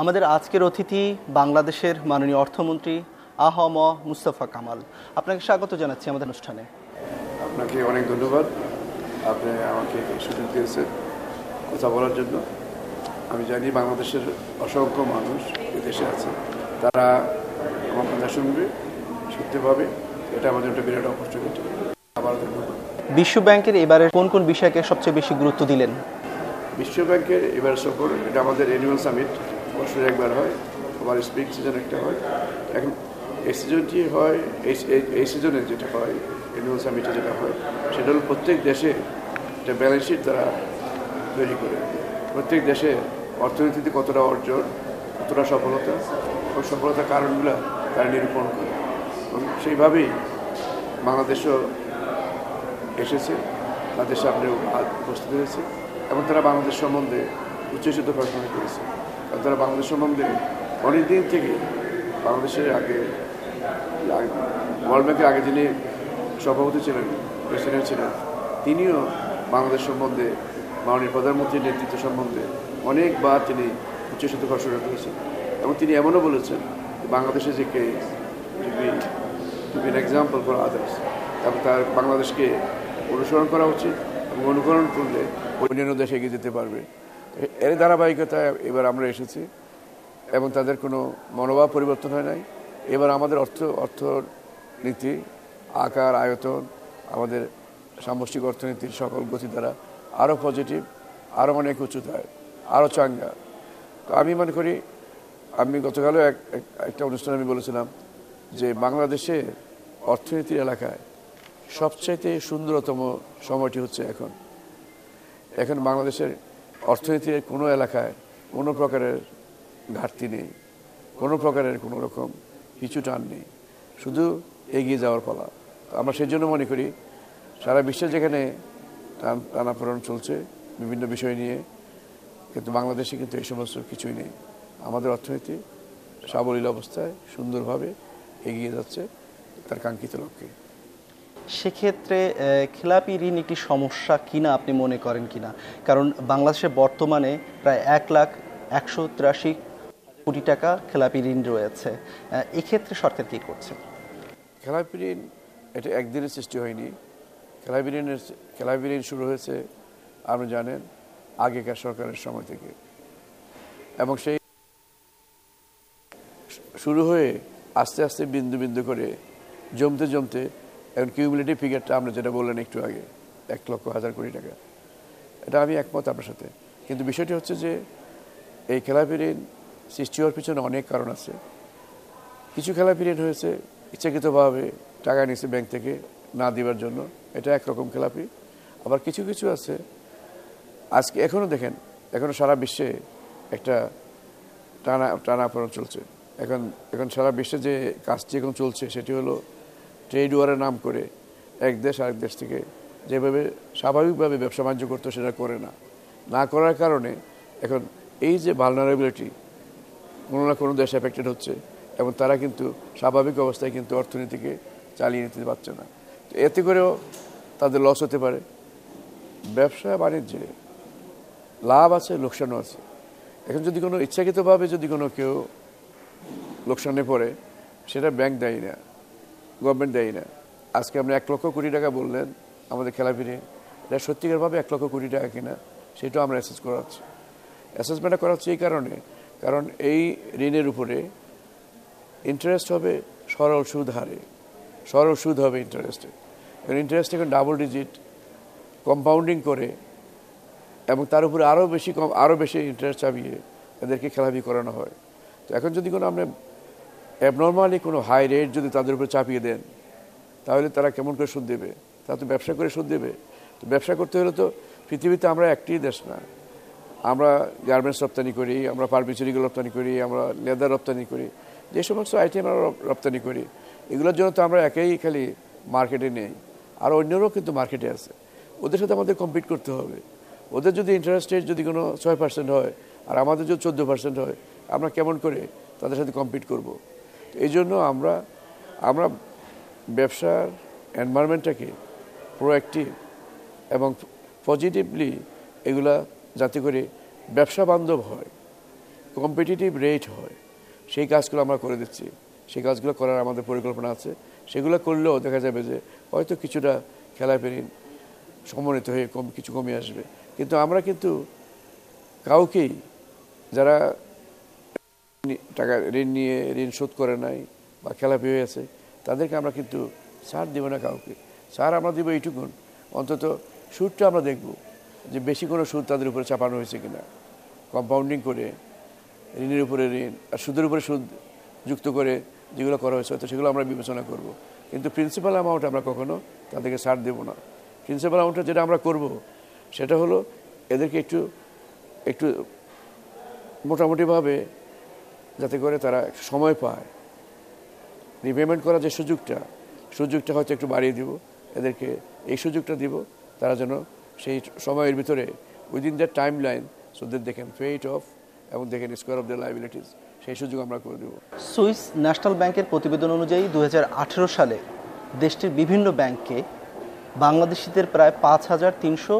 আমাদের আজকের অতিথি বাংলাদেশের মাননীয় অর্থমন্ত্রী আহম মুস্তফা কামাল। আপনাকে স্বাগত জানাচ্ছি আমাদের অনুষ্ঠানে। আপনাকে অনেক ধন্যবাদ। আপনি আমাকে সুযোগ দিয়েছেন কথা বলার জন্য। আমি জানি বাংলাদেশের অসংখ্য মানুষ দেশে আছে। তারা আমার কথা শুনবে শুনতে পাবে এটা আমাদের একটা বিরাট অপরচুনিটি আবার ধন্যবাদ। বিশ্ব ব্যাংকের এবারে কোন কোন বিষয়কে সবচেয়ে বেশি গুরুত্ব দিলেন? বিশ্ব ব্যাংকের এবার সফর এটা আমাদের অ্যানুয়াল সামিট বছরে একবার হয়, আবার স্পিক সিজন একটা হয়। এখন এই সিজনটি হয়, এই এই- সিজনে যেটা হয় অ্যানুয়াল সামিটে যেটা হয়, সেটা হলো প্রত্যেক দেশে একটা ব্যালেন্স শিট তারা তৈরি করে। প্রত্যেক দেশে অর্থনীতিতে কতটা অর্জন, কতটা সফলতা এবং সফলতার কারণগুলো তারা নিরূপণ করে। এবং সেইভাবেই বাংলাদেশও এসেছে, তাদের সামনে উপস্থিত হয়েছে। এবং তারা বাংলাদেশ সম্বন্ধে উচ্চশিত ঘোষণা করেছে। তারা বাংলাদেশ সম্বন্ধে অনেক দিন থেকে বাংলাদেশের আগে ওয়ার্ল্ড ব্যাংকের আগে যিনি সভাপতি ছিলেন, প্রেসিডেন্ট ছিলেন, তিনিও বাংলাদেশ সম্বন্ধে মাননীয় প্রধানমন্ত্রীর নেতৃত্ব সম্বন্ধে অনেকবার তিনি উচ্চশিত ঘোষণা করেছেন। এবং তিনি এমনও বলেছেন বাংলাদেশে যে case be example for others এবং তার বাংলাদেশকে অনুসরণ করা উচিত এবং অনুকরণ করলে অন্যান্য দেশে এগিয়ে যেতে পারবে। এর ধারাবাহিকতায় এবার আমরা এসেছি এবং তাদের কোনো মনোভাব পরিবর্তন হয় নাই। এবার আমাদের অর্থ, অর্থনীতি, আকার, আয়তন, আমাদের সামষ্টিক অর্থনীতির সকল গতি দ্বারা আরও পজিটিভ আরও অনেক উচ্চতায়, আরও চাঙ্গা। তো আমি মনে করি, আমি গতকালও এক, এক- একটা অনুষ্ঠানে আমি বলেছিলাম যে বাংলাদেশে অর্থনীতির এলাকায় সবচাইতে সুন্দরতম সময়টি হচ্ছে এখন। এখন বাংলাদেশের অর্থনীতির কোনো এলাকায় কোনো প্রকারের ঘাটতি নেই, কোনো প্রকারের কোনো রকম পিছু টান নেই, শুধু এগিয়ে যাওয়ার পালা। আমরা সেই জন্য মনে করি, সারা বিশ্বে যেখানে টান, টানাপোড়ন চলছে, বিভিন্ন বিষয় নিয়ে, কিন্তু বাংলাদেশে কিন্তু এই সমস্ত কিছুই নেই। আমাদের অর্থনীতি সাবলীল অবস্থায় সুন্দরভাবে এগিয়ে যাচ্ছে তার কাঙ্ক্ষিত লক্ষ্যে। সেক্ষেত্রে খেলাপি ঋণ একটি সমস্যা কিনা আপনি মনে করেন কিনা? কারণ বাংলাদেশে বর্তমানে প্রায় এক লাখ একশো তিরাশি কোটি টাকা খেলাপি ঋণ রয়েছে। এক্ষেত্রে সরকার কি করছে? খেলাপি ঋণ, এটা একদিনের সৃষ্টি হয়নি। খেলাপি ঋণের খেলাপি ঋণ শুরু হয়েছে, আপনি জানেন, আগেকার সরকারের সময় থেকে। এবং সেই শুরু হয়ে আস্তে আস্তে বিন্দু বিন্দু করে, জমতে জমতে এখন কিউমিলিটি ফিগারটা আমরা যেটা বললেন একটু আগে, এক লক্ষ হাজার কোটি টাকা, এটা আমি একমত আপনার সাথে। কিন্তু বিষয়টি হচ্ছে যে, এই খেলাপি ঋণ সৃষ্টি হওয়ার পিছনে অনেক কারণ আছে। কিছু খেলাপি ঋণ হয়েছে ইচ্ছাকৃতভাবে টাকা নিয়েছে ব্যাংক থেকে না দিবার জন্য, এটা একরকম খেলাপি। আবার কিছু কিছু আছে, আজকে এখনও দেখেন এখনও সারা বিশ্বে একটা টানা টানা, টানাপড়ন চলছে। এখন এখন সারা বিশ্বে যে কাজটি এখন চলছে, সেটি হলো ট্রেড ওয়ারের নাম করে এক দেশ আরেক দেশ থেকে যেভাবে স্বাভাবিকভাবে ব্যবসা বাণিজ্য করতো সেটা করে না। না করার কারণে এখন এই যে ভালনারেবিলিটি কোনো না কোনো দেশ এফেক্টেড হচ্ছে এবং তারা কিন্তু স্বাভাবিক অবস্থায় কিন্তু অর্থনীতিকে চালিয়ে নিতে পারছে না। তো এতে করেও তাদের লস হতে পারে। ব্যবসা বাণিজ্যে লাভ আছে, লোকসানও আছে। এখন যদি কোনো ইচ্ছাকৃতভাবে যদি কোনো কেউ লোকসানে পড়ে, সেটা ব্যাংক দেয় না। গভর্নমেন্ট দেয় না। আজকে আমরা এক লক্ষ কোটি টাকা বললেন আমাদের খেলাপিনে। এটা সত্যিকারভাবে এক লক্ষ কোটি টাকা কিনা, সেটাও আমরা অ্যাসেস করাচ্ছি। অ্যাসেসমেন্টটা করাচ্ছি এই কারণে। কারণ এই ঋণের উপরে ইন্টারেস্ট হবে সরল সুদ হারে। সরল সুদ হবে ইন্টারেস্টে কারণ ইন্টারেস্ট এখন ডাবল ডিজিট কম্পাউন্ডিং করে এবং তার উপরে আরও বেশি কম, আরও বেশি ইন্টারেস্ট চাপিয়ে এদেরকে খেলাপি করানো হয়। তো এখন যদি কোনো আমরা অ্যাবনর্মালি কোনো হাই রেট যদি তাদের উপরে চাপিয়ে দেন, তাহলে তারা কেমন করে সুদ দেবে? তারা তো ব্যবসা করে সুদ দেবে। তো ব্যবসা করতে হলে তো পৃথিবীতে আমরা একটি দেশ না। আমরা গার্মেন্টস রপ্তানি করি, আমরা ফার্নিচারিগুলো রপ্তানি করি, আমরা লেদার রপ্তানি করি, যে সমস্ত আইটেম আমরা রপ্তানি করি, এগুলোর জন্য তো আমরা একেই খালি মার্কেটে নেই। আর অন্যরাও কিন্তু মার্কেটে আছে। ওদের সাথে আমাদের কম্পিট করতে হবে। ওদের যদি ইন্টারেস্ট রেট যদি কোনো ছয় পার্সেন্ট হয়, আর আমাদের যদি চোদ্দ পার্সেন্ট হয়, আমরা কেমন করে তাদের সাথে কম্পিট করব? এই জন্য আমরা আমরা ব্যবসার এনভায়রনমেন্টটাকে প্রোঅ্যাক্টিভ এবং পজিটিভলি এগুলা যাতে করে ব্যবসা বান্ধব হয় কম্পিটিটিভ রেট হয়, সেই কাজগুলো আমরা করে দিচ্ছি। সেই কাজগুলো করার আমাদের পরিকল্পনা আছে। সেগুলো করলেও দেখা যাবে যে হয়তো কিছুটা খেলাপিরিন সমন্বিত হয়ে কম, কিছু কমে আসবে। কিন্তু আমরা কিন্তু কাউকেই, যারা টাকা ঋণ নিয়ে ঋণ শোধ করে নাই বা খেলাপি হয়ে আছে তাদেরকে আমরা কিন্তু ছাড় দেবো না কাউকে। সার আমরা দেবো এইটুকুন। অন্তত সুদটা আমরা দেখব যে বেশি কোনো সুদ তাদের উপরে চাপানো হয়েছে কিনা। কম্পাউন্ডিং করে ঋণের উপরে ঋণ আর সুদের উপরে সুদ যুক্ত করে যেগুলো করা হয়েছে, হয়তো সেগুলো আমরা বিবেচনা করব। কিন্তু প্রিন্সিপাল অ্যামাউন্ট আমরা কখনো তাদেরকে সার দেব না। প্রিন্সিপাল অ্যামাউন্টটা যেটা আমরা করব, সেটা হলো এদেরকে একটু একটু মোটামুটিভাবে যাতে করে তারা সময় পায়। রিপেমেন্ট করার যে সুযোগটা সুযোগটা হয়তো একটু বাড়িয়ে দিব, এদেরকে এই সুযোগটা দিব, তারা যেন সেই সময়ের ভিতরে within the time line so that pay it off এবং দেখেন স্কোয়ার অফ দ্য লাইবিলিটিস সেই সুযোগ আমরা করে দেব। সুইস ন্যাশনাল ব্যাংকের প্রতিবেদন অনুযায়ী দু হাজার আঠেরো সালে দেশটির বিভিন্ন ব্যাংকে বাংলাদেশিদের প্রায় পাঁচ হাজার তিনশো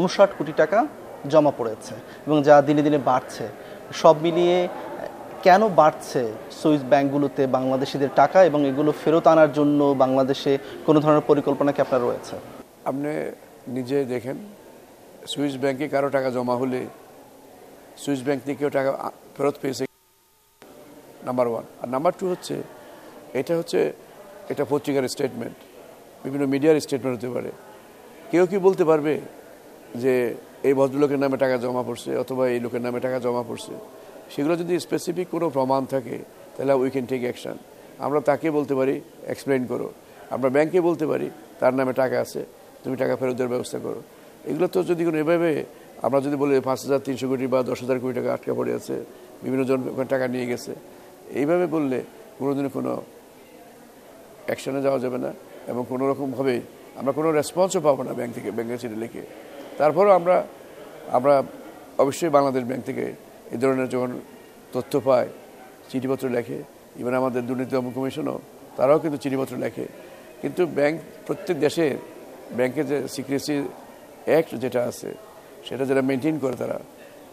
উনষাট কোটি টাকা জমা পড়েছে এবং যা দিনে দিনে বাড়ছে। সব মিলিয়ে কেন বাড়ছে সুইস ব্যাংকগুলোতে বাংলাদেশিদের টাকা এবং এগুলো ফেরত আনার জন্য বাংলাদেশে কোনো ধরনের পরিকল্পনা কি আপনার রয়েছে? আপনি নিজে দেখেন, সুইস ব্যাংকে কারও টাকা জমা হলে সুইস ব্যাংক থেকে কেউ টাকা ফেরত পেয়েছে নাম্বার ওয়ান। আর নাম্বার টু হচ্ছে, এটা হচ্ছে, এটা পত্রিকার স্টেটমেন্ট বিভিন্ন মিডিয়ার স্টেটমেন্ট হতে পারে। কেউ কি বলতে পারবে যে এই ভদ্রলোকের নামে টাকা জমা পড়ছে অথবা এই লোকের নামে টাকা জমা পড়ছে? সেগুলো যদি স্পেসিফিক কোনো প্রমাণ থাকে, তাহলে উই ক্যান টেক অ্যাকশন আমরা তাকে বলতে পারি এক্সপ্লেন করো। আমরা ব্যাংকে বলতে পারি, তার নামে টাকা আছে, তুমি টাকা ফেরত দেওয়ার ব্যবস্থা করো। এগুলো তো যদি কোনো এভাবে, আমরা যদি বলি পাঁচ হাজার তিনশো কোটি বা দশ হাজার কোটি টাকা আটকা পড়ে আছে, বিভিন্ন জন টাকা নিয়ে গেছে, এইভাবে বললে কোনোদিনও কোনো অ্যাকশনে যাওয়া যাবে না এবং কোনো রকমভাবে আমরা কোনো রেসপন্সও পাবো না ব্যাংক থেকে, ব্যাংকের চিঠি লিখে। তারপরেও আমরা আমরা অবশ্যই বাংলাদেশ ব্যাংক থেকে এই ধরনের যখন তথ্য পায়, চিঠিপত্র লেখে ইভেন আমাদের দুর্নীতি দমন কমিশনও তারাও কিন্তু চিঠিপত্র লেখে। কিন্তু ব্যাংক, প্রত্যেক দেশের ব্যাংকের যে সিক্রেসি অ্যাক্ট যেটা আছে, সেটা যারা মেনটেন করে তারা,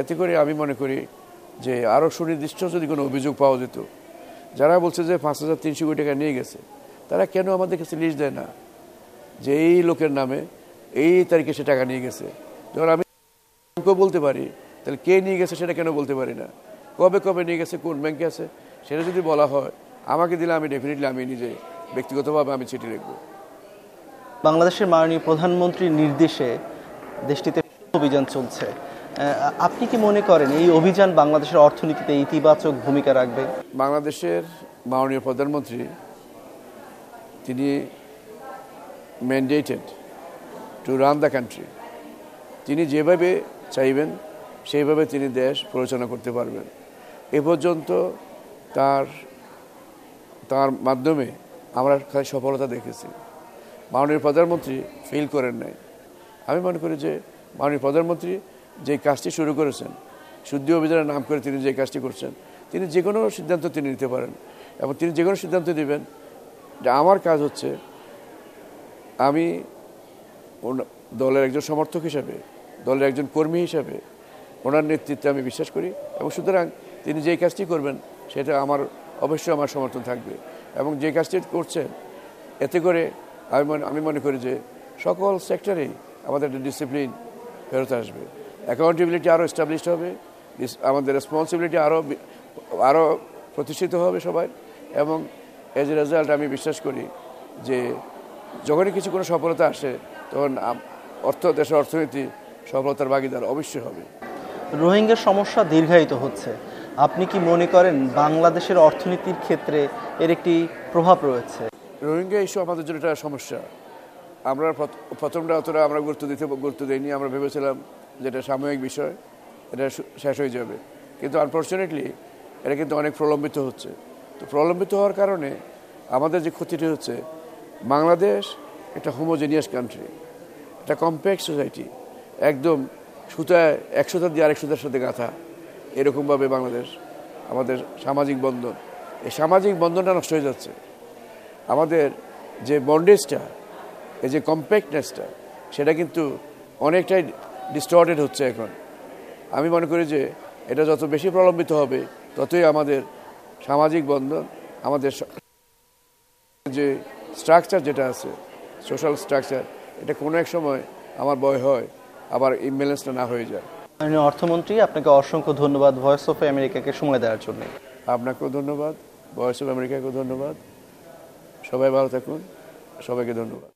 এতে করে আমি মনে করি যে আরও সুনির্দিষ্ট যদি কোনো অভিযোগ পাওয়া যেত, যারা বলছে যে পাঁচ হাজার তিনশো কোটি টাকা নিয়ে গেছে, তারা কেন আমাদের কাছে লিস্ট দেয় না? যে এই লোকের নামে এই তারিখে সে টাকা নিয়ে গেছে। যখন আমি বলতে পারি তাহলে কে নিয়ে গেছে সেটা কেন বলতে পারি না? কবে কবে নিয়ে গেছে কোন ব্যাংকে আছে সেটা যদি বলা হয় আমাকে দিলে আমি ডেফিনেটলি আমি নিজে ব্যক্তিগতভাবে আমি চিঠি লিখব। বাংলাদেশের মাননীয় প্রধানমন্ত্রীর নির্দেশে দেশটিতে অভিযান চলছে। আপনি কি মনে করেন এই অভিযান বাংলাদেশের অর্থনীতিতে ইতিবাচক ভূমিকা রাখবে? বাংলাদেশের মাননীয় প্রধানমন্ত্রী তিনি mandated to run the country তিনি যেভাবে চাইবেন সেইভাবে তিনি দেশ পরিচালনা করতে পারবেন। এ পর্যন্ত তার তার মাধ্যমে আমরা সফলতা দেখেছি। মাননীয় প্রধানমন্ত্রী ফেল করেন নাই। আমি মনে করি যে মাননীয় প্রধানমন্ত্রী যে কাজটি শুরু করেছেন, শুদ্ধি অভিযানের নাম করে তিনি যে কাজটি করছেন, তিনি যে কোনো সিদ্ধান্ত তিনি নিতে পারেন এবং তিনি যে কোনো সিদ্ধান্ত নেবেন যে আমার কাজ হচ্ছে আমি দলের একজন সমর্থক হিসাবে, দলের একজন কর্মী হিসাবে ওনার নেতৃত্বে আমি বিশ্বাস করি এবং সুতরাং তিনি যেই কাজটি করবেন, সেটা আমার, অবশ্যই আমার সমর্থন থাকবে। এবং যে কাজটি করছেন, এতে করে আমি মনে আমি মনে করি যে সকল সেক্টরেই আমাদের একটা ডিসিপ্লিন ফেরত আসবে। অ্যাকাউন্টেবিলিটি আরও এস্টাবলিশড হবে আমাদের রেসপন্সিবিলিটি আরও আরও প্রতিষ্ঠিত হবে সবাই। এবং এজ এ রেজাল্ট আমি বিশ্বাস করি যে যখনই কিছু কোনো সফলতা আসে, তখন অর্থ, দেশের অর্থনীতি সফলতার ভাগিদার অবশ্যই হবে। রোহিঙ্গার সমস্যা দীর্ঘায়িত হচ্ছে। আপনি কি মনে করেন বাংলাদেশের অর্থনীতির ক্ষেত্রে এর একটি প্রভাব রয়েছে? রোহিঙ্গা ইস্যু আমাদের জন্য একটা সমস্যা। আমরা প্রথমটা অতটা আমরা গুরুত্ব দিতে, গুরুত্ব দিইনি, আমরা ভেবেছিলাম যেটা সাময়িক বিষয়, এটা শেষ হয়ে যাবে। কিন্তু আনফর্চুনেটলি এটা কিন্তু অনেক প্রলম্বিত হচ্ছে। তো প্রলম্বিত হওয়ার কারণে আমাদের যে ক্ষতিটি হচ্ছে, বাংলাদেশ একটা হোমোজেনিয়াস কান্ট্রি একটা কম্প্যাক্ট সোসাইটি একদম সুতা দিয়ে আরেক সুতার সাথে গাঁথা। এরকমভাবে বাংলাদেশ, আমাদের সামাজিক বন্ধন। এই সামাজিক বন্ধনটা নষ্ট হয়ে যাচ্ছে। আমাদের যে বন্ডেজটা এই যে কম্প্যাক্টনেসটা সেটা কিন্তু অনেকটাই ডিস্টর্টেড হচ্ছে এখন। আমি মনে করি যে, এটা যত বেশি প্রলম্বিত হবে, ততই আমাদের সামাজিক বন্ধন, আমাদের যে স্ট্রাকচার যেটা আছে সোশ্যাল স্ট্রাকচার এটা কোনো এক সময় আমার ভয় হয়। আবার ইমব্যালেন্সটা না হয়ে যায়। মাননীয় অর্থমন্ত্রী আপনাকে অসংখ্য ধন্যবাদ ভয়েস অফ আমেরিকাকে সময় দেওয়ার জন্য। আপনাকেও ধন্যবাদ। ভয়েস অফ আমেরিকাকেও ধন্যবাদ। সবাই ভালো থাকুন। সবাইকে ধন্যবাদ।